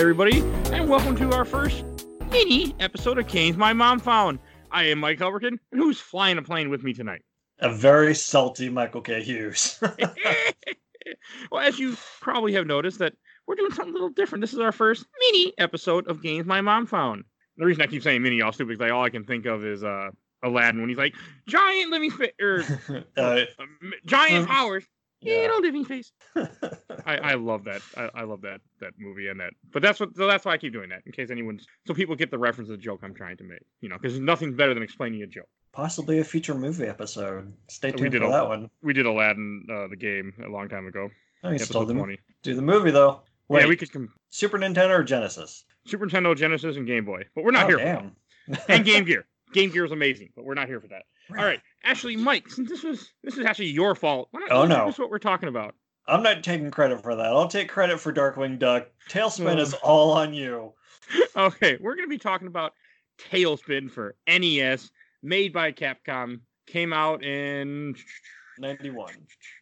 everybody, and welcome to our first mini episode of Games My Mom Found. I am Mike Albertin, and who's flying a plane with me tonight? A very salty Michael K. Hughes. well, as you probably have noticed, that we're doing something a little different. This is our first mini episode of Games My Mom Found. The reason I keep saying mini all stupid because all I can think of is uh, Aladdin when he's like giant living space or uh, um, giant powers. Yeah. Little living space. I, I love that. I, I love that that movie and that. But that's what so that's why I keep doing that in case anyone's so people get the reference of the joke I'm trying to make. You know, because nothing's better than explaining a joke. Possibly a future movie episode. Stay We tuned did for a- that one. We did Aladdin, uh, the game, a long time ago. Oh, you still Episode do, twenty. do the movie though. Wait, Yeah, we could com- Super Nintendo or Genesis? Super Nintendo, Genesis, and Game Boy, but we're not oh, here for damn. that. And Game Gear. Game Gear is amazing, but we're not here for that. All right, actually, Mike, since this was this is actually your fault. Why don't Oh, no. tell us what we're talking about? I'm not taking credit for that. I'll take credit for Darkwing Duck. Tailspin is all on you. Okay, we're going to be talking about Tailspin for NES, made by Capcom. Came out in 91.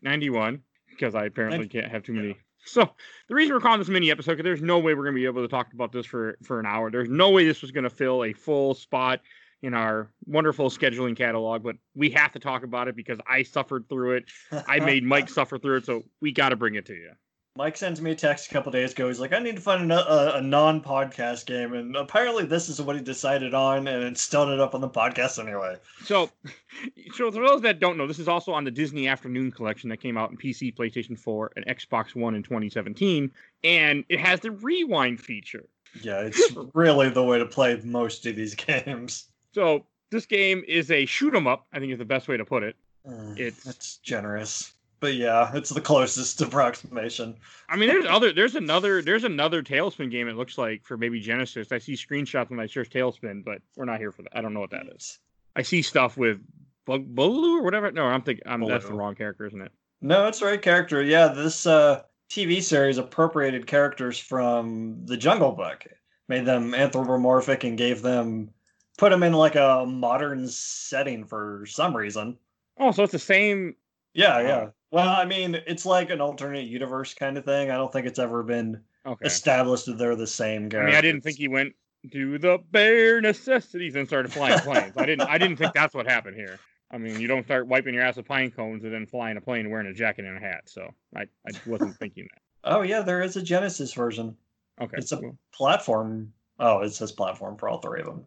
91 because I apparently Nin- can't have too many. yeah. So the reason we're calling this mini episode because there's no way we're going to be able to talk about this for for an hour. There's no way this was going to fill a full spot in our wonderful scheduling catalog, but we have to talk about it because I suffered through it. I made Mike suffer through it, so we got to bring it to you. Mike sends me a text a couple days ago. He's like, I need to find uh, a, a, a non podcast game. And apparently, this is what he decided on, and it's still ended up on the podcast anyway. So, so for those that don't know, this is also on the Disney Afternoon Collection that came out in PC, PlayStation 4, and Xbox One in 2017, and it has the rewind feature. Yeah, it's really the way to play most of these games. So this game is a shoot 'em up. I think is the best way to put it. Mm, It's- it's generous, but yeah, it's the closest approximation. I mean, there's other, there's another, there's another Tailspin game. It looks like for maybe Genesis. I see screenshots when I search Tailspin, but we're not here for that. I don't know what that is. I see stuff with Bug Baloo or whatever. No, I'm thinking, I'm that's the wrong character, isn't it? No, it's the right character. Yeah, this uh, TV series appropriated characters from the Jungle Book, made them anthropomorphic, and gave them put them in like a modern setting for some reason. Oh, so it's the same. Yeah, yeah. Well, I mean, it's like an alternate universe kind of thing. I don't think it's ever been Okay. established that they're the same I guy. mean, I didn't think he went do the bare necessities and started flying planes. I didn't. I didn't think that's what happened here. I mean, you don't start wiping your ass with pine cones and then flying a plane wearing a jacket and a hat. So I, I wasn't thinking that. Oh yeah, there is a Genesis version. Okay. It's a well, platform. Oh, it says platform for all three of them.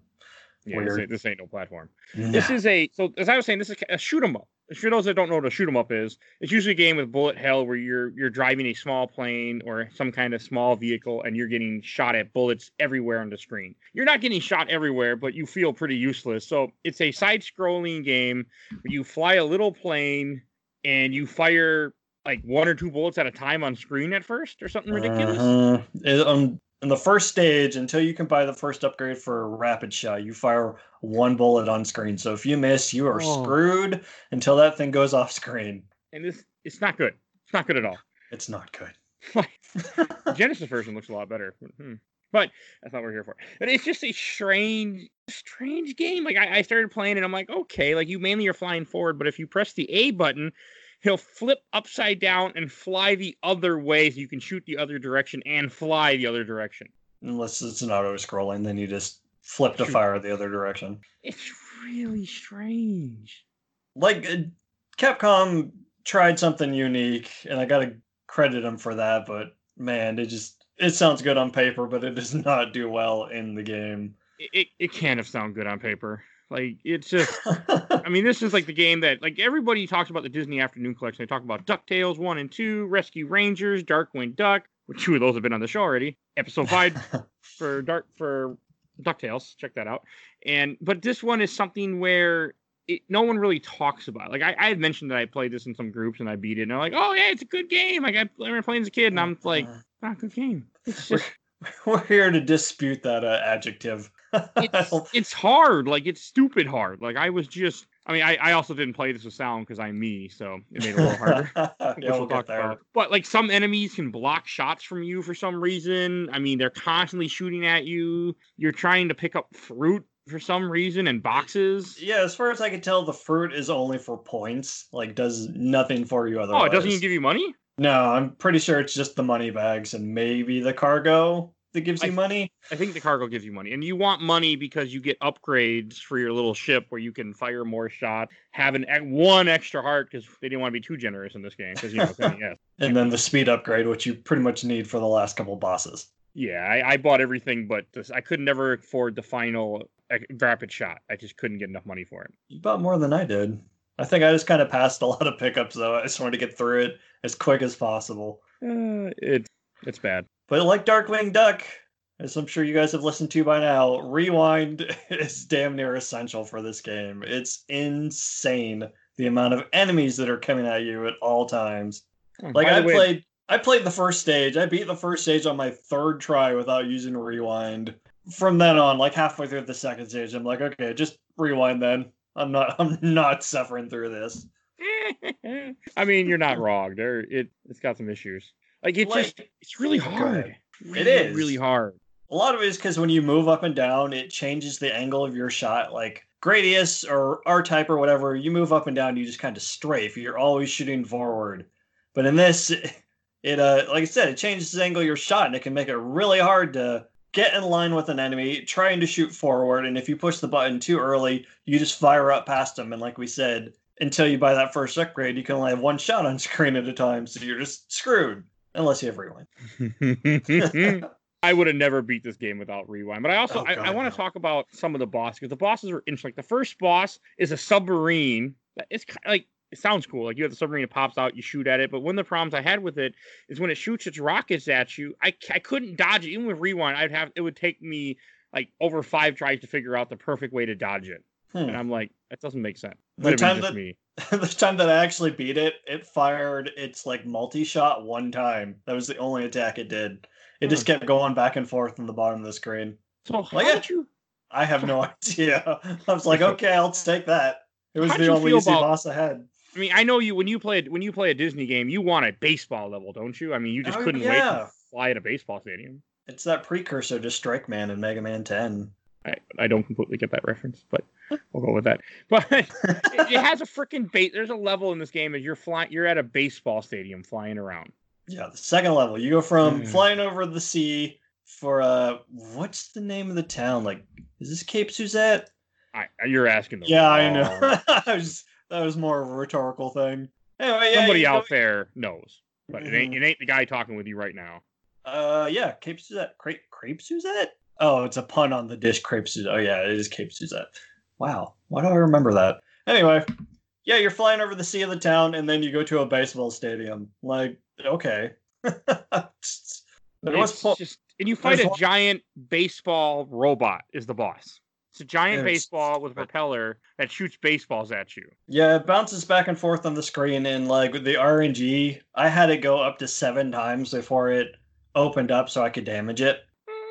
Yeah, this ain't, this ain't no platform. This is a so as I was saying, this is a shoot 'em up. For those that don't know what a shoot 'em up is, it's usually a game with bullet hell where you're you're driving a small plane or some kind of small vehicle and you're getting shot at bullets everywhere on the screen. You're not getting shot everywhere, but you feel pretty useless. So it's a side-scrolling game where you fly a little plane and you fire like one or two bullets at a time on screen at first or something ridiculous. It- um, in the first stage, until you can buy the first upgrade for a rapid shot, you fire one bullet on screen. So if you miss, you are Oh. screwed until that thing goes off screen. And this it's not good. It's not good at all. It's not good. Genesis version looks a lot better. Hmm. But that's not what we're here for. But it's just a strange, strange game. Like I, I started playing and I'm like, okay, like you mainly are flying forward, but if you press the A button, he'll flip upside down and fly the other way so you can shoot the other direction and fly the other direction. Unless it's an auto scrolling, then you just flip to fire the other direction. It's really strange. Like uh, Capcom tried something unique, and I gotta credit them for that. But man, it just it sounds good on paper, but it does not do well in the game. It, it, it can't have sound good on paper. Like it's just I mean, this is like the game that like everybody talks about the Disney Afternoon Collection. They talk about DuckTales one and two, Rescue Rangers, Darkwing Duck. Which two of those have been on the show already. Episode five for Dark for DuckTales. Check that out. And but this one is something where it, no one really talks about. Like I, I had mentioned that I played this in some groups and I beat it, and they're like, "Oh yeah, it's a good game." Like I remember playing as a kid, and I'm like, "Not a good game." It's just We're here to dispute that uh, adjective. It's, it's hard. Like it's stupid hard. Like I was just. I mean, I, I also didn't play this with sound because I'm me, so it made it a little harder. yeah, we'll we'll talk there. about. But like some enemies can block shots from you for some reason. I mean, they're constantly shooting at you. You're trying to pick up fruit for some reason and boxes. Yeah, as far as I can tell, the fruit is only for points. Like, does nothing for you otherwise. Oh, it doesn't even give you money? No, I'm pretty sure it's just the money bags and maybe the cargo. That gives you I- money? I think the cargo gives you money, and you want money because you get upgrades for your little ship where you can fire more shot, have an one extra heart because they didn't want to be too generous in this game because you know NES. And then the speed upgrade, which you pretty much need for the last couple bosses. Yeah, I, I bought everything, but this, I could never afford the final rapid shot. I just couldn't get enough money for it. You bought more than I did. I think I just kind of passed a lot of pickups though. I just wanted to get through it as quick as possible. Uh, it's it's bad. But like Darkwing Duck, as I'm sure you guys have listened to by now, rewind is damn near essential for this game. It's insane the amount of enemies that are coming at you at all times. Oh, Like I way, played I played the first stage. I beat the first stage on my third try without using rewind. From then on, like halfway through the second stage, I'm like, okay, just rewind then. I'm not I'm not suffering through this. I mean, you're not wrong. There, it it's got some issues. Like it just it's really hard. Really, is. really hard. a lot of it is because when you move up and down, it changes the angle of your shot. Like Gradius or R type or whatever, you move up and down, you just kind of strafe. You're always shooting forward. But in this, it uh, like I said, it changes the angle of your shot, and it can make it really hard to get in line with an enemy trying to shoot forward. And if you push the button too early, you just fire up past them. And like we said, until you buy that first upgrade, you can only have one shot on screen at a time, so you're just screwed unless you have rewind. I would have never beat this game without rewind. But I also Oh, I, I want no. to talk about some of the bosses because the bosses are interesting. Like the first boss is a submarine. It's kind of like it sounds cool. Like you have the submarine, it pops out, you shoot at it. But one of the problems I had with it is when it shoots its rockets at you, I, I couldn't dodge it. Even with rewind, I'd have it would take me like over five tries to figure out the perfect way to dodge it. Hmm. And I'm like, that doesn't make sense. The Might have been time that- me. the time that I actually beat it, it fired its like multi shot one time. That was the only attack it did. It just hmm. kept going back and forth on the bottom of the screen. So how Like, did you I have no idea. I was like, okay, I'll take that. It was How'd the only easy about- boss ahead. I mean, I know you when you play when you play a Disney game, you want a baseball level, don't you? I mean, you just Oh, couldn't wait to fly at a baseball stadium. It's that precursor to Strike Man in Mega Man 10. I, I don't completely get that reference, but we'll go with that. But it, it has a freaking base. There's a level in this game as you're flying. You're at a baseball stadium flying around. Yeah, the second level. You go from Yeah. flying over the sea for uh what's the name of the town? Like is this Cape Suzette? I, you're asking the Yeah, I know. I was, that was more of a rhetorical thing. Anyway, yeah, Somebody out there knows, but it ain't Mhm. it ain't the guy talking with you right now. Uh, yeah, Cape Suzette. Crepe, crepe Suzette? Oh, it's a pun on the dish crepe Suzette. Oh, yeah, it is Cape Suzette. Wow, why do I remember that? Anyway, yeah, you're flying over the sea of the town, and then you go to a baseball stadium. Like, okay. there was It's po- just and you fight a one- giant baseball robot is the boss. It's a giant It's- baseball with a propeller that shoots baseballs at you. yeah, it bounces back and forth on the screen, and like with the RNG, I had it go up to seven times before it opened up so I could damage it.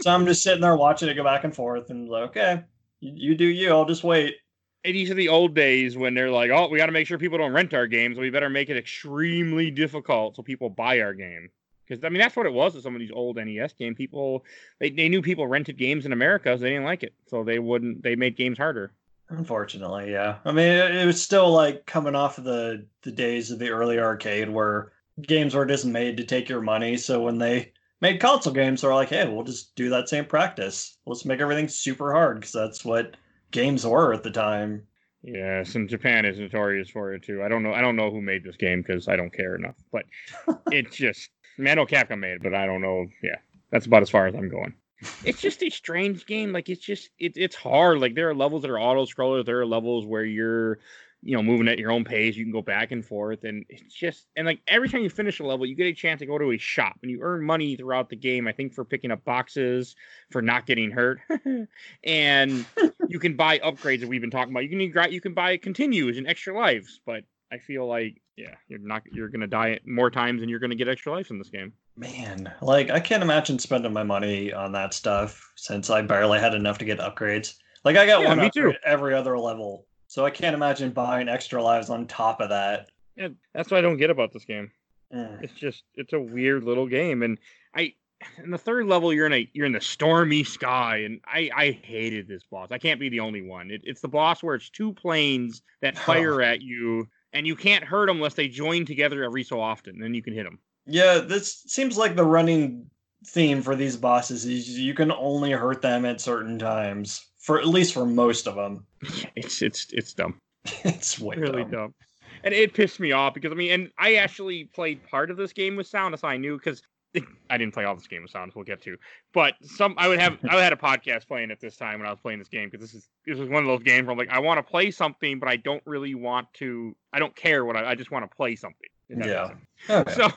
So I'm just sitting there watching it go back and forth, and like, okay, you, you do you. I'll just wait. And these are the old days when they're like, "Oh, we got to make sure people don't rent our games. So we better make it extremely difficult so people buy our game." Because I mean, that's what it was with some of these old NES game. People they, they knew people rented games in America, so they didn't like it, so they wouldn't. They made games harder. Unfortunately, yeah. I mean, it, it was still like coming off of the the days of the early arcade where games were just made to take your money. So when they made console games, they're like, "Hey, we'll just do that same practice. Let's make everything super hard because that's what games were at the time." Yes, and Japan is notorious for it too. I don't know. I don't know who made this game because I don't care enough. But it's just, I, mean, I oh, Capcom made it, but I don't know. Yeah, that's about as far as I'm going. It's just a strange game. Like it's just, it, it's hard. Like there are levels that are auto scrollers. There are levels where you're, you know, moving at your own pace. You can go back and forth, and it's just, and like every time you finish a level, you get a chance to go to a shop, and you earn money throughout the game. I think for picking up boxes, for not getting hurt, and you can buy upgrades that we've been talking about. You can you can buy continues and extra lives, but I feel like yeah, you're not you're gonna die more times than you're gonna get extra lives in this game. Man, like I can't imagine spending my money on that stuff since I barely had enough to get upgrades. Like I got Yeah, one upgrade too. every other level, so I can't imagine buying extra lives on top of that. Yeah, that's what I don't get about this game. Mm. It's just it's a weird little game, and I in the third level you're in a you're in the stormy sky, and I I hated this boss. I can't be the only one. It, it's the boss where it's two planes that fire at you, and you can't hurt them unless they join together every so often. Then you can hit them. Yeah, this seems like the running theme for these bosses is you can only hurt them at certain times. For at least for most of them, It's it's it's dumb. it's way really dumb. dumb. And it pissed me off because I mean, and I actually played part of this game with sound, as I knew because I didn't play all this game with sound. We'll get to, but some I would have I had a podcast playing at this time when I was playing this game because this is this is one of those games where I'm like I want to play something, but I don't really want to. I don't care what I, I just want to play something. if that makes Yeah. Okay. Oh, so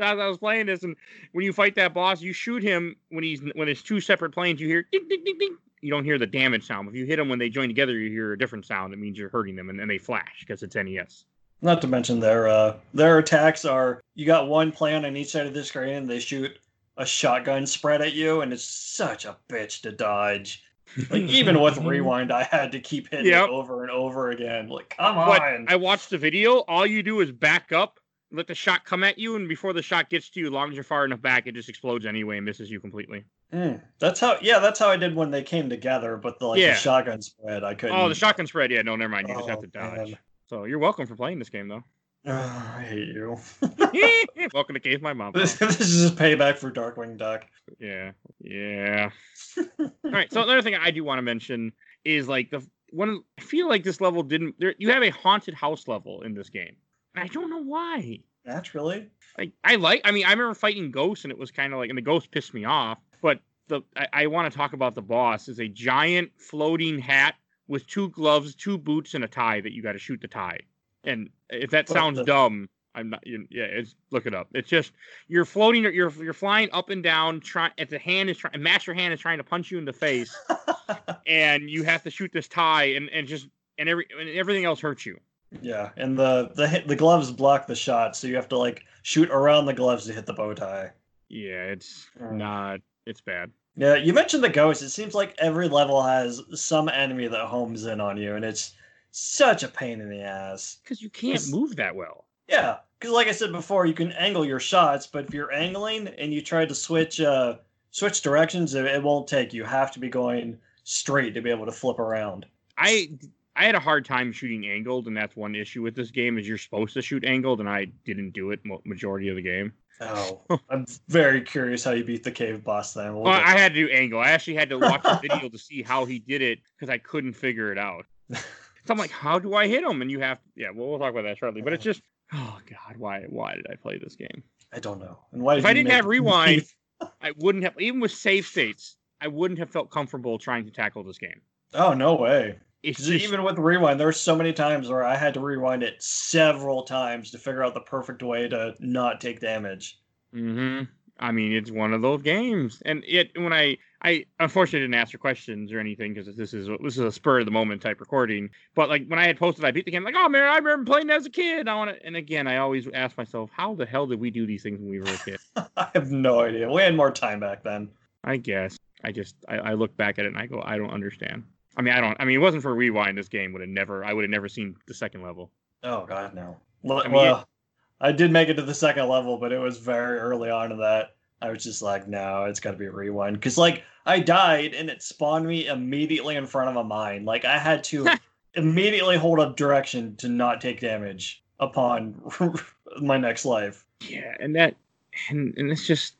as I was playing this, and when you fight that boss, you shoot him when he's when it's two separate planes. You hear ding ding ding ding. You don't hear the damage sound. If you hit them when they join together, you hear a different sound. It means you're hurting them, and then they flash because it's NES. Not to mention their uh their attacks are you got one plan on each side of the screen and they shoot a shotgun spread at you and it's such a bitch to dodge. Like even with rewind, I had to keep hitting Yep. it over and over again. Like come But on. I watched the video. All you do is back up, let the shot come at you, and before the shot gets to you, as long as you're far enough back, it just explodes anyway and misses you completely. Mm, that's how yeah, that's how I did when they came together, but the like Yeah. the shotgun spread I couldn't Oh, the shotgun spread. Yeah, no, never mind. You just have Oh, to dodge. man. So you're welcome for playing this game, though. Ugh, I hate you. welcome to Cave My Mom. this, this is just payback for Darkwing Duck. Yeah, yeah. All right. So another thing I do want to mention is like the one. I feel like this level didn't. There, you have a haunted house level in this game, I don't know why. Naturally. Like I like. I mean, I remember fighting ghosts, and it was kind of like, and the ghost pissed me off. But the I, I want to talk about the boss is a giant floating hat with two gloves, two boots, and a tie that you got to shoot the tie. And if that What sounds the- dumb, I'm not. You, yeah, it's look it up. It's just you're floating, you're you're flying up and down. Trying at the hand is trying, master hand is trying to punch you in the face, and you have to shoot this tie, and and just and every and everything else hurts you. Yeah, and the the the gloves block the shot, so you have to like shoot around the gloves to hit the bow tie. Yeah, it's Mm. not. It's bad. Yeah, you mentioned the ghost. It seems like every level has some enemy that homes in on you, and it's such a pain in the ass. Because you can't It's- move that well. Yeah, because like I said before, you can angle your shots, but if you're angling and you try to switch uh switch directions, it, it won't take. You have to be going straight to be able to flip around. I I had a hard time shooting angled, and that's one issue with this game is you're supposed to shoot angled, and I didn't do it majority of the game. Oh, I'm very curious how you beat the cave boss. Then we'll Well, I had to do angle. I actually had to watch a video to see how he did it because I couldn't figure it out. So I'm like, how do I hit him? And you have, yeah, well, we'll talk about that shortly. But it's just, oh god, why why did I play this game? I don't know. And why? If did I didn't have rewind, I wouldn't have even with save states. I wouldn't have felt comfortable trying to tackle this game. Oh no way! It's 'Cause just, even with rewind, there were so many times where I had to rewind it several times to figure out the perfect way to not take damage. hmm I mean, it's one of those games, and it when I I unfortunately didn't ask answer questions or anything because this is this is a spur of the moment type recording. But like when I had posted, I beat the game. Like, oh man, I remember playing as a kid. I want to. And again, I always ask myself, how the hell did we do these things when we were a kid? I have no idea. We had more time back then. I guess I just I, I look back at it and I go, I don't understand. I mean, I don't. I mean, it wasn't for rewind. This game would have never. I would have never seen the second level. Oh god, no. Well, I mean, well, I did make it to the second level, but it was very early on in that. I was just like, no, it's got to be a rewind because like I died and it spawned me immediately in front of a mine. Like I had to immediately hold up direction to not take damage upon my next life. Yeah, and that and and it's just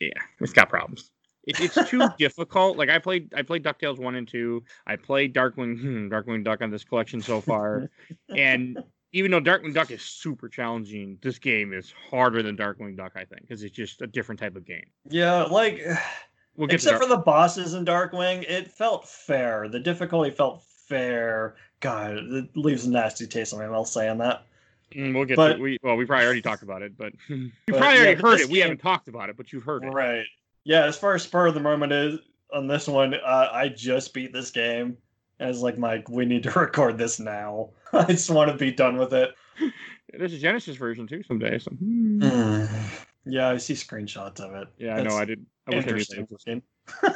yeah, it's got problems. It, it's too difficult. Like I played I played Ducktales one and two. I played Darkwing hmm, Darkwing Duck on this collection so far, and even though Darkwing Duck is super challenging, this game is harder than Darkwing Duck. I think because it's just a different type of game. Yeah, like We'll get except for the bosses in Darkwing, it felt fair. The difficulty felt fair. God, it leaves a nasty taste in my mouth saying that. Mm, we'll get but- to we well we probably already talked about it, but you But, probably yeah, already heard it. We haven't talked about it, but you've heard it. Right. Yeah, as far as spur of the moment is on this one, uh, I just beat this game. As like, Mike, we need to record this now. I just want to be done with it. There's a Genesis version too someday. So hmm. yeah, I see screenshots of it. yeah, I know. I did. I I Interesting. that.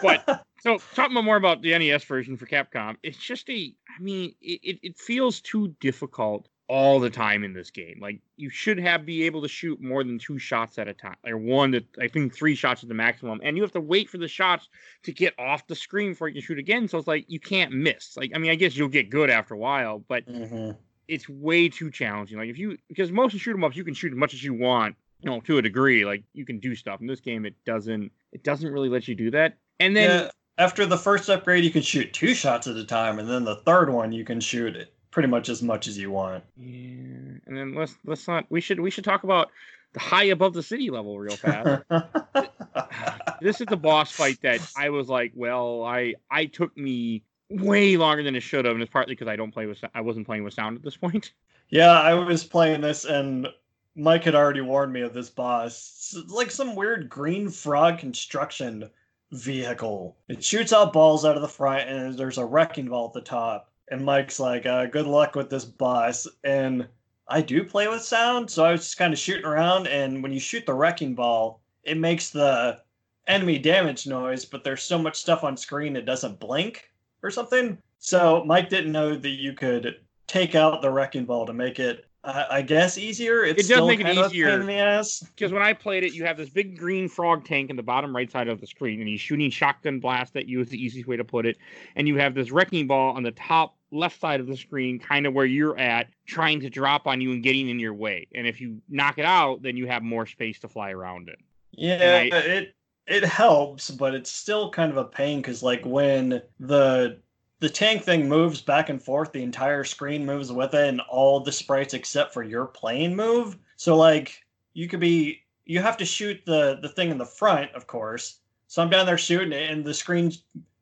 But- So talking more about the NES version for Capcom, it's just a. I mean, it, it feels too difficult all the time in this game. Like you should have be able to shoot more than two shots at a time, or one that I think three shots at the maximum, and you have to wait for the shots to get off the screen before you can shoot again. So it's like you can't miss. Like I mean, I guess you'll get good after a while, but Mhm. it's way too challenging. Like if you because most of shoot 'em ups you can shoot as much as you want you know, to a degree, like you can do stuff. In this game, it doesn't. It doesn't really let you do that. And then yeah, after the first upgrade, you can shoot two shots at a time, and then the third one you can shoot it pretty much as much as you want. Yeah, and then let's let's not. We should we should talk about the high above the city level real fast. this is the boss fight that I was like, well, I I took me way longer than it should have, and it's partly because I don't play with I wasn't playing with sound at this point. Yeah, I was playing this, and Mike had already warned me of this boss. It's like some weird green frog construction vehicle. It shoots out balls out of the front, and there's a wrecking ball at the top. And Mike's like, uh, "Good luck with this boss." And I do play with sound, so I was just kind of shooting around. And when you shoot the wrecking ball, it makes the enemy damage noise, but there's so much stuff on screen it doesn't blink or something. So Mike didn't know that you could take out the wrecking ball to make it I guess easier. It's it does make it easier. Because when I played it, you have this big green frog tank in the bottom right side of the screen, and he's shooting shotgun blast at you. Is the easiest way to put it. And you have this wrecking ball on the top left side of the screen, kind of where you're at, trying to drop on you and getting in your way. And if you knock it out, then you have more space to fly around it. Yeah, I, it it helps, but it's still kind of a pain because like when the the tank thing moves back and forth, the entire screen moves with it, and all the sprites except for your plane move. So like you could be you have to shoot the the thing in the front, of course. So I'm down there shooting it, and the screen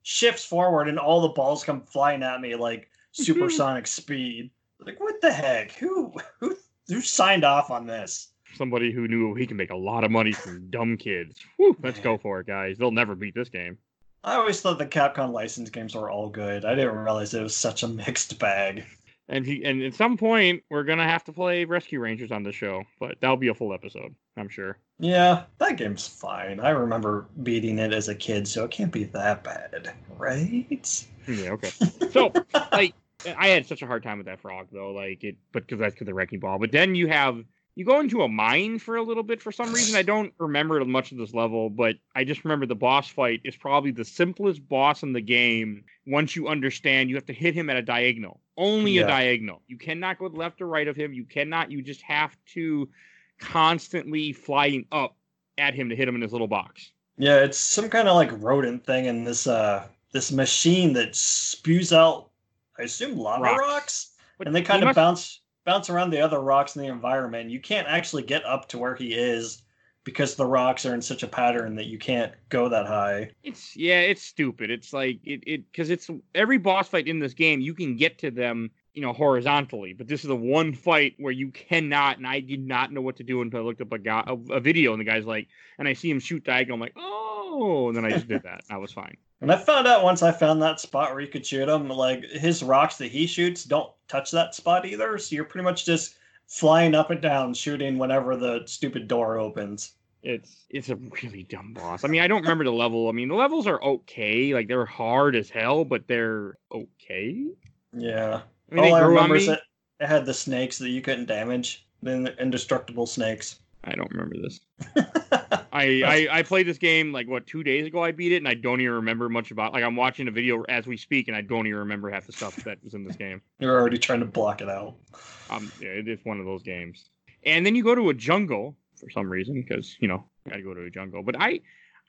shifts forward, and all the balls come flying at me like Mm-hmm. supersonic speed. Like what the heck? Who who who signed off on this? Somebody who knew he can make a lot of money from dumb kids. Whew, let's go for it, guys. They'll never beat this game. I always thought the Capcom licensed games were all good. I didn't realize it was such a mixed bag. And he and at some point we're gonna have to play Rescue Rangers on the show, but that'll be a full episode, I'm sure. Yeah, that game's fine. I remember beating it as a kid, so it can't be that bad, right? Yeah, okay. So like I had such a hard time with that frog though, like it but because that's because the wrecking ball. But then you have you go into a mine for a little bit for some reason. I don't remember much of this level, but I just remember the boss fight is probably the simplest boss in the game. Once you understand, you have to hit him at a diagonal, only yeah. a diagonal. You cannot go left or right of him. You cannot. You just have to constantly flying up at him to hit him in his little box. Yeah, it's some kind of like rodent thing in this uh this machine that spews out, I assume lava rocks, rocks and they kind of must... bounce bounce around the other rocks in the environment. You can't actually get up to where he is because the rocks are in such a pattern that you can't go that high. It's yeah, it's stupid. It's like it it because it's every boss fight in this game you can get to them you know horizontally, but this is the one fight where you cannot. And I did not know what to do until I looked up a guy a, a video and the guy's like, and I see him shoot diagonal. I'm like, oh, and then I just did that. I was fine. And I found out once I found that spot where you could shoot him, like his rocks that he shoots don't touch that spot either. So you're pretty much just flying up and down, shooting whenever the stupid door opens. It's it's a really dumb boss. I mean, I don't remember the level. I mean, the levels are okay. Like they're hard as hell, but they're okay. Yeah. I mean, All I remember is that it had the snakes that you couldn't damage. The indestructible snakes. I don't remember this. I, I, I played this game like what two days ago. I beat it, and I don't even remember much about. Like I'm watching a video as we speak, and I don't even remember half the stuff that was in this game. You're already trying to block it out. Um, yeah, it is one of those games. And then you go to a jungle for some reason because you know got to go to a jungle. But I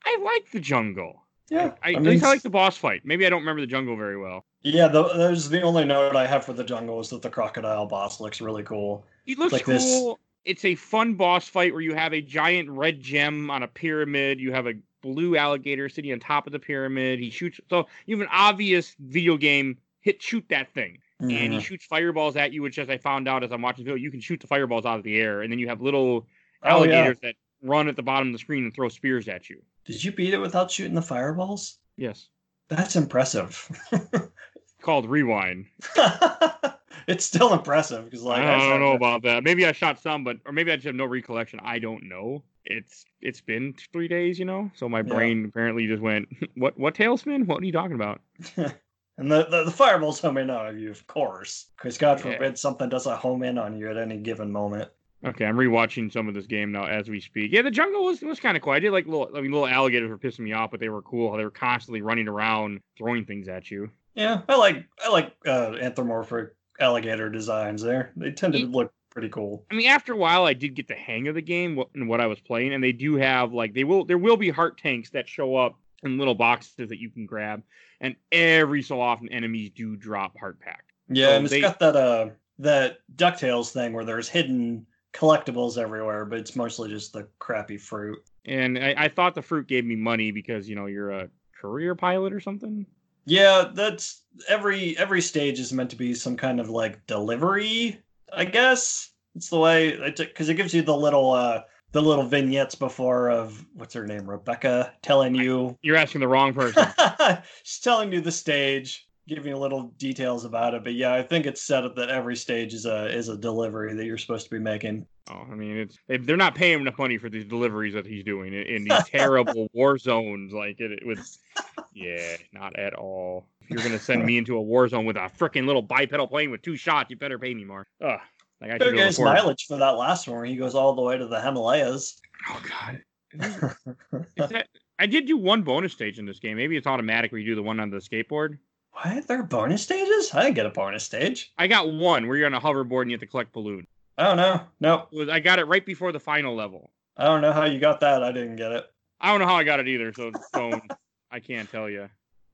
I like the jungle. Yeah, I, I, I at least I like the boss fight. Maybe I don't remember the jungle very well. Yeah, the, there's the only note I have for the jungle is that the crocodile boss looks really cool. He looks like cool. This it's a fun boss fight where you have a giant red gem on a pyramid. You have a blue alligator sitting on top of the pyramid. He shoots. So you have an obvious video game hit shoot that thing. Mm-hmm. And he mm-hmm. shoots fireballs at you, which, as I found out as I'm watching the video, you can shoot the fireballs out of the air. And then you have little alligators oh, yeah. that run at the bottom of the screen and throw spears at you. Did you beat it without shooting the fireballs? Yes. That's impressive. called Rewind. it's still impressive because like I, I don't know about that. Maybe I shot some, but or maybe I just have no recollection. I don't know. It's it's been three days, you know, so my brain yeah. apparently just went, "What what tailspin? What are you talking about?" and the, the the fireballs home in on you, of course, because God forbid yeah. something doesn't home in on you at any given moment. Okay, I'm rewatching some of this game now as we speak. Yeah, the jungle was was kind of cool. I did like little, I mean, little alligators were pissing me off, but they were cool. They were constantly running around, throwing things at you. Yeah, I like I like uh, anthropomorphic alligator designs. There, they tend to look pretty cool. I mean, after a while, I did get the hang of the game and what I was playing, and they do have like they will there will be heart tanks that show up in little boxes that you can grab, and every so often enemies do drop heart pack. Yeah, So and it's they- got that uh that Ducktales thing where there's hidden collectibles everywhere, but it's mostly just the crappy fruit. And I, I thought the fruit gave me money because you know you're a career pilot or something. Yeah, that's every every stage is meant to be some kind of like delivery, I guess. It's the way because it gives you the little uh the little vignettes before of what's her name, Rebecca, telling you You're asking the wrong person. she's telling you the stage, giving you little details about it. But yeah, I think it's set up that every stage is a is a delivery that you're supposed to be making. Oh, I mean, it's they- they're not paying enough money for these deliveries that he's doing in, in these terrible war zones. Like it, it with, yeah, not at all. If you're gonna send me into a war zone with a freaking little bipedal plane with two shots, you better pay me more. Ugh, like I should Took be his afford. mileage for that last one where he goes all the way to the Himalayas. Oh God, Is that, I did do one bonus stage in this game. Maybe it's automatic where you do the one on the skateboard. what? There are bonus stages? I didn't get a bonus stage. I got one where you're on a hoverboard and you have to collect balloons. I don't know. Nope. Was- I got it right before the final level. I don't know how you got that. I didn't get it. I don't know how I got it either, so so I can't tell you.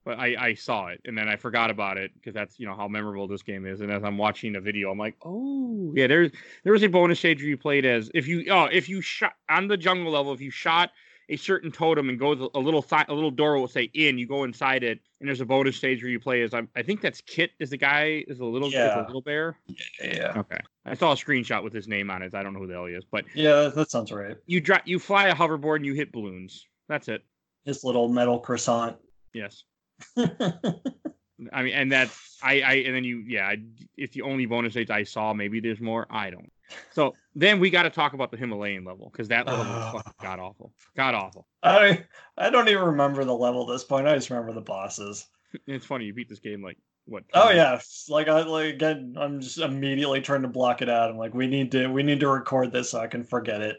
But I, I saw it and then I forgot about it because that's you know how memorable this game is. And as I'm watching a video, I'm like, oh yeah, there's there was a bonus stage where you played as if you oh if you shot on the jungle level if you shot a certain totem and goes a little th- a little door will say in you go inside it and there's a bonus stage where you play as I'm, I think that's Kit is the guy is a little Yeah. a little bear. Yeah. Okay, I saw a screenshot with his name on it. I don't know who the hell he is, but Yeah, that, that sounds right. you drop you fly a hoverboard and you hit balloons. That's it. His little metal croissant. Yes. I mean, and that I, I, and then you, yeah, I, it's the only bonus stage I saw. Maybe there's more. I don't. So then we got to talk about the Himalayan level because that level was fucking god awful, god awful. I I don't even remember the level at this point. I just remember the bosses. It's funny you beat this game like what? Oh 20 yeah, it's like I like again. I'm just immediately trying to block it out. I'm like, we need to we need to record this so I can forget it.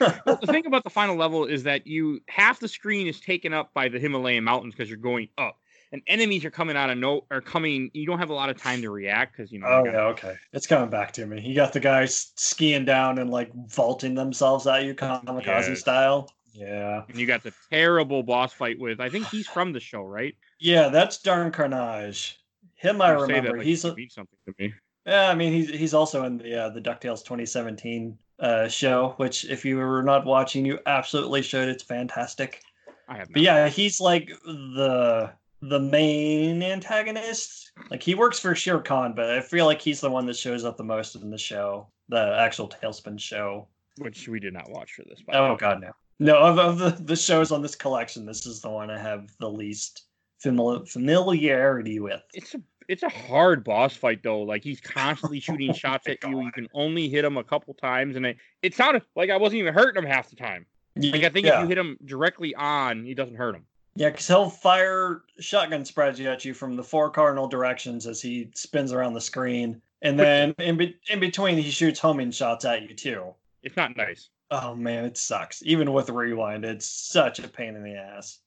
The thing about the final level is that you half the screen is taken up by the Himalayan mountains because you're going up, and enemies are coming out of no are coming. You don't have a lot of time to react because you know. Oh you yeah, okay. It's coming back to me. You got the guys skiing down and like vaulting themselves at you, kamikaze Yes. style. Yeah, And you got the terrible boss fight with. I think he's from the show, right? yeah. That's Don Karnage. Him, I You say that remember. like he's something to me. yeah. I mean, he's he's also in the uh, the Ducktales 2017 uh, show, which if you were not watching, you absolutely should. It's fantastic. I have. But yeah, he's like the the main antagonist. Like he works for Shere Khan, but I feel like he's the one that shows up the most in the show, the actual Tailspin show. which we did not watch for this. By Oh way. god, no. No, of, of the, the shows on this collection, this is the one I have the least famili- familiarity with. it's a it's a hard boss fight though. Like he's constantly oh shooting shots at you. You can only hit him a couple times, and it, it sounded like I wasn't even hurting him half the time. Like I think yeah. if you hit him directly on, he doesn't hurt him. Yeah, because he'll fire shotgun spreads at you from the four cardinal directions as he spins around the screen, and then in be- in between he shoots homing shots at you too. It's not nice. Oh man, it sucks. Even with rewind, it's such a pain in the ass.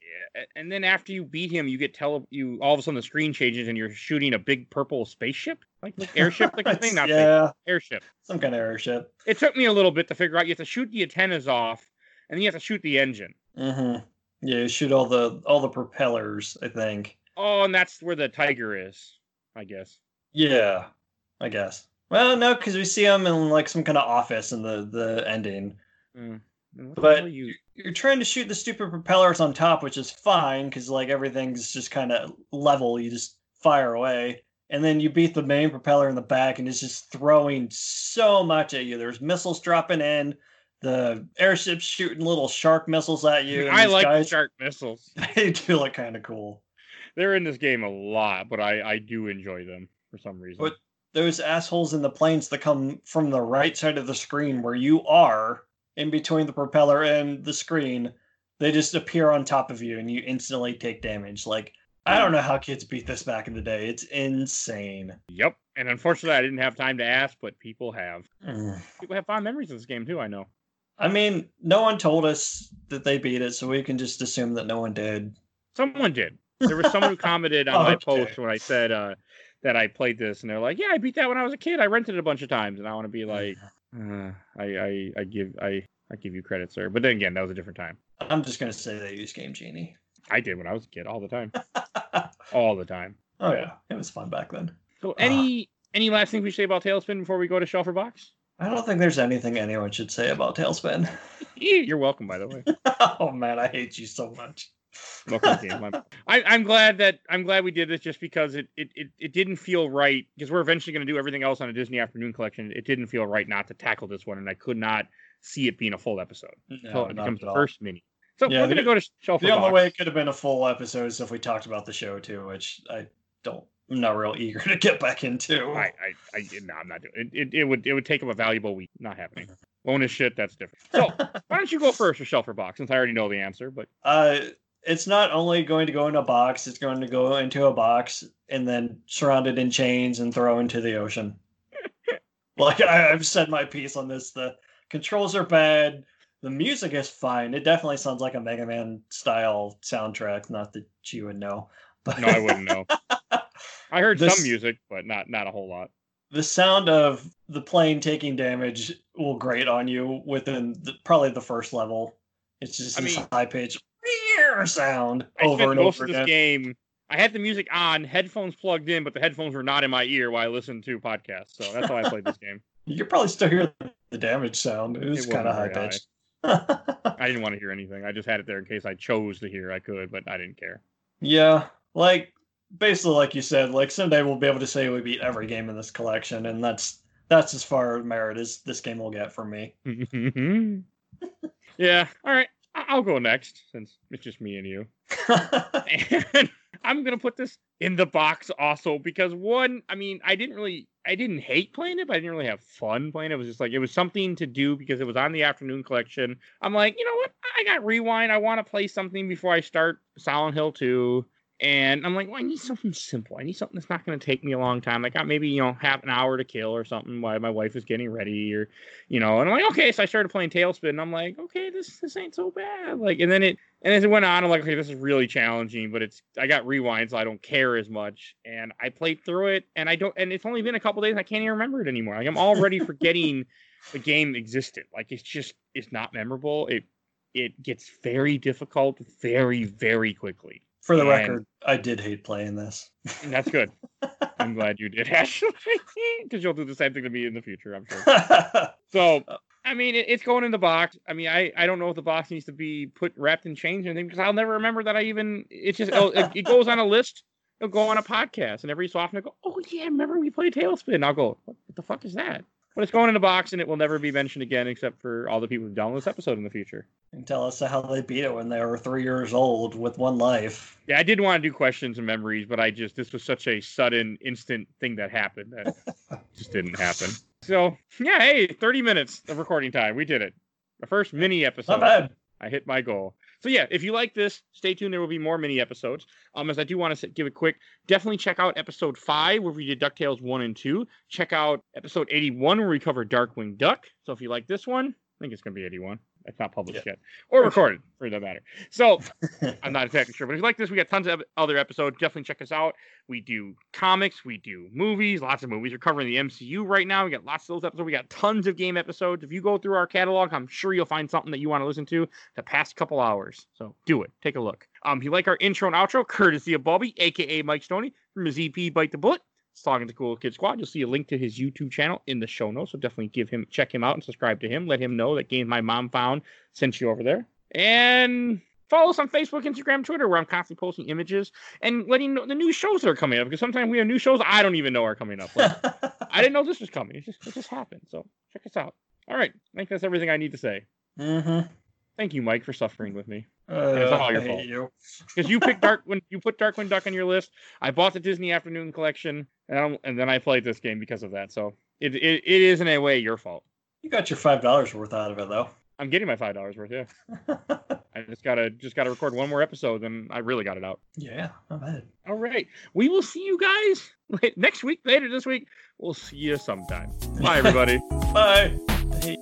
And then after you beat him, you get tele. You all of a sudden the screen changes and you're shooting a big purple spaceship, like, like airship, like a thing, not yeah, airship. some kind of airship. It took me a little bit to figure out. You have to shoot the antennas off, and then you have to shoot the engine. Mm-hmm. Yeah, you shoot all the all the propellers. I think. Oh, and that's where the tiger is, I guess. Yeah, I guess. Well, no, because we see him in like some kind of office in the the ending. Mm. What But you You're trying to shoot the stupid propellers on top, which is fine because like everything's just kind of level. You just fire away, and then you beat the main propeller in the back, and it's just throwing so much at you. There's missiles dropping in. The airship's shooting little shark missiles at you. I like guys, shark missiles. They do look kind of cool. They're in this game a lot, but I I do enjoy them for some reason. But Those assholes in the planes that come from the right side of the screen where you are, in between the propeller and the screen, they just appear on top of you and you instantly take damage. Like, I don't know how kids beat this back in the day. It's insane. Yep. And unfortunately, I didn't have time to ask, but people have. Mm. People have fond memories of this game too. I know. I mean, no one told us that they beat it, so we can just assume that no one did. Someone did. There was someone who commented on my post when I said uh, that I played this, and they're like, "Yeah, I beat that when I was a kid. I rented it a bunch of times," and I want to be like, uh, I, I, I give, I, I give you credit, sir. But then again, that was a different time. I'm just gonna say they use Game Genie. I did when I was a kid, all the time, all the time. oh yeah, it was fun back then. So, any, any last things we say about Tailspin before we go to Shelf or Box? I don't think there's anything anyone should say about Tailspin. You're welcome, by the way. oh man, I hate you so much. I'm, I, I'm glad that I'm glad we did this just because it it, it, it didn't feel right because we're eventually going to do everything else on a Disney Afternoon collection. It didn't feel right not to tackle this one, and I could not see it being a full episode. No, so it becomes the first mini. So Yeah, we're going to go to Shelf The only Box. way it could have been a full episode is if we talked about the show too, which I don't. I'm not real eager to get back into. I, I, I, no, I'm not doing it. It, it would, it would take up a valuable week. Not happening. Bonus shit, that's different. So, why don't you go first for shelf or box? Since I already know the answer, but Uh, it's not only going to go in a box; it's going to go into a box and then surrounded in chains and throw into the ocean. like I, I've said my piece on this. The controls are bad. The music is fine. It definitely sounds like a Mega Man style soundtrack. Not that you would know, but no, I wouldn't know. I heard This- some music, but not, not a whole lot. the sound of the plane taking damage will grate on you within the, probably the first level. It's just I this mean- high pitched sound over and most over of this game. I had the music on, headphones plugged in, but the headphones were not in my ear while I listened to podcasts. So that's how I played this game. You could probably still hear the damage sound. It was kind of high pitched. I didn't want to hear anything. I just had it there in case I chose to hear. I could, but I didn't care. yeah, like basically, like you said, like someday we'll be able to say we beat every game in this collection, and that's that's as far merit as this game will get from me. yeah. All right. I'll go next since it's just me and you. and I'm gonna put this in the box also because one, I mean, I didn't really, I didn't hate playing it, but I didn't really have fun playing it. It was just like it was something to do because it was on the afternoon collection. I'm like, you know what? I got rewind. I want to play something before I start Silent Hill 2. And I'm like, well, I need something simple. I need something that's not going to take me a long time. I got maybe, you know, half an hour to kill or something while my wife is getting ready or, you know, and I'm like, okay. So I started playing Tailspin and I'm like, okay, this, this ain't so bad. Like, and then it, and as it went on, I'm like, okay, this is really challenging, but it's, I got rewind, so I don't care as much. And I played through it and I don't, and it's only been a couple days. I can't even remember it anymore. Like, I'm already forgetting the game existed. Like, it's just, it's not memorable. It, it gets very difficult very, very quickly. For the And- record, I did hate playing this. That's good. I'm glad you did, actually, because you'll do the same thing to me in the future, I'm sure. So, I mean, it, it's going in the box. I mean, I, I don't know if the box needs to be put wrapped in chains or anything because I'll never remember that I even. It's just oh, it, it goes on a list. It'll go on a podcast, and every so often I go, "Oh yeah, remember we played Tailspin?" And I'll go, "What the fuck is that?" But it's going in a box, and it will never be mentioned again, except for all the people who download this episode in the future. and tell us how they beat it when they were three years old with one life. Yeah, I did want to do questions and memories, but I just this was such a sudden, instant thing that happened that just didn't happen. So yeah, hey, 30 minutes of recording time. We did it. The first mini episode. Not bad. I hit my goal. So yeah, if you like this, stay tuned. There will be more mini episodes. Um, as I do want to give a quick, definitely check out episode five where we did Ducktales one and two. Check out episode eighty-one where we cover Darkwing Duck. So if you like this one, I think it's gonna be eighty-one. It's not published yet or recorded for that matter. So I'm not exactly sure, but if you like this, we got tons of other episodes. Definitely check us out. We do comics, we do movies, lots of movies. We're covering the MCU right now. We got lots of those episodes. We got tons of game episodes. If you go through our catalog, I'm sure you'll find something that you want to listen to the past couple hours. So do it. Take a look. Um, if you like our intro and outro, courtesy of Bulby, aka Mike Stoney from his EP Bite the Bullet. Talking to Cool Kid Squad. You'll see a link to his YouTube channel in the show notes. So definitely give him check him out and subscribe to him. Let him know that game my mom found sent you over there. And follow us on Facebook, Instagram, Twitter, where I'm constantly posting images and letting you know the new shows that are coming up. Because sometimes we have new shows I don't even know are coming up. Like, I didn't know this was coming. It just it just happened. So check us out. All right. I think that's everything I need to say. mm-hmm. Thank you, Mike, for suffering with me. Uh, It's all your I hate fault. Because you picked Dark when you put Darkwing Duck on your list. I bought the Disney Afternoon Collection, and, I'm- and then I played this game because of that. So it, it it is in a way your fault. You got your five dollars worth out of it though. I'm getting my five dollars worth. Yeah, I just gotta just gotta record one more episode, and I really got it out. yeah, not bad. All right, we will see you guys next week. Later this week, we'll see you sometime. Bye, everybody. Bye. I hate-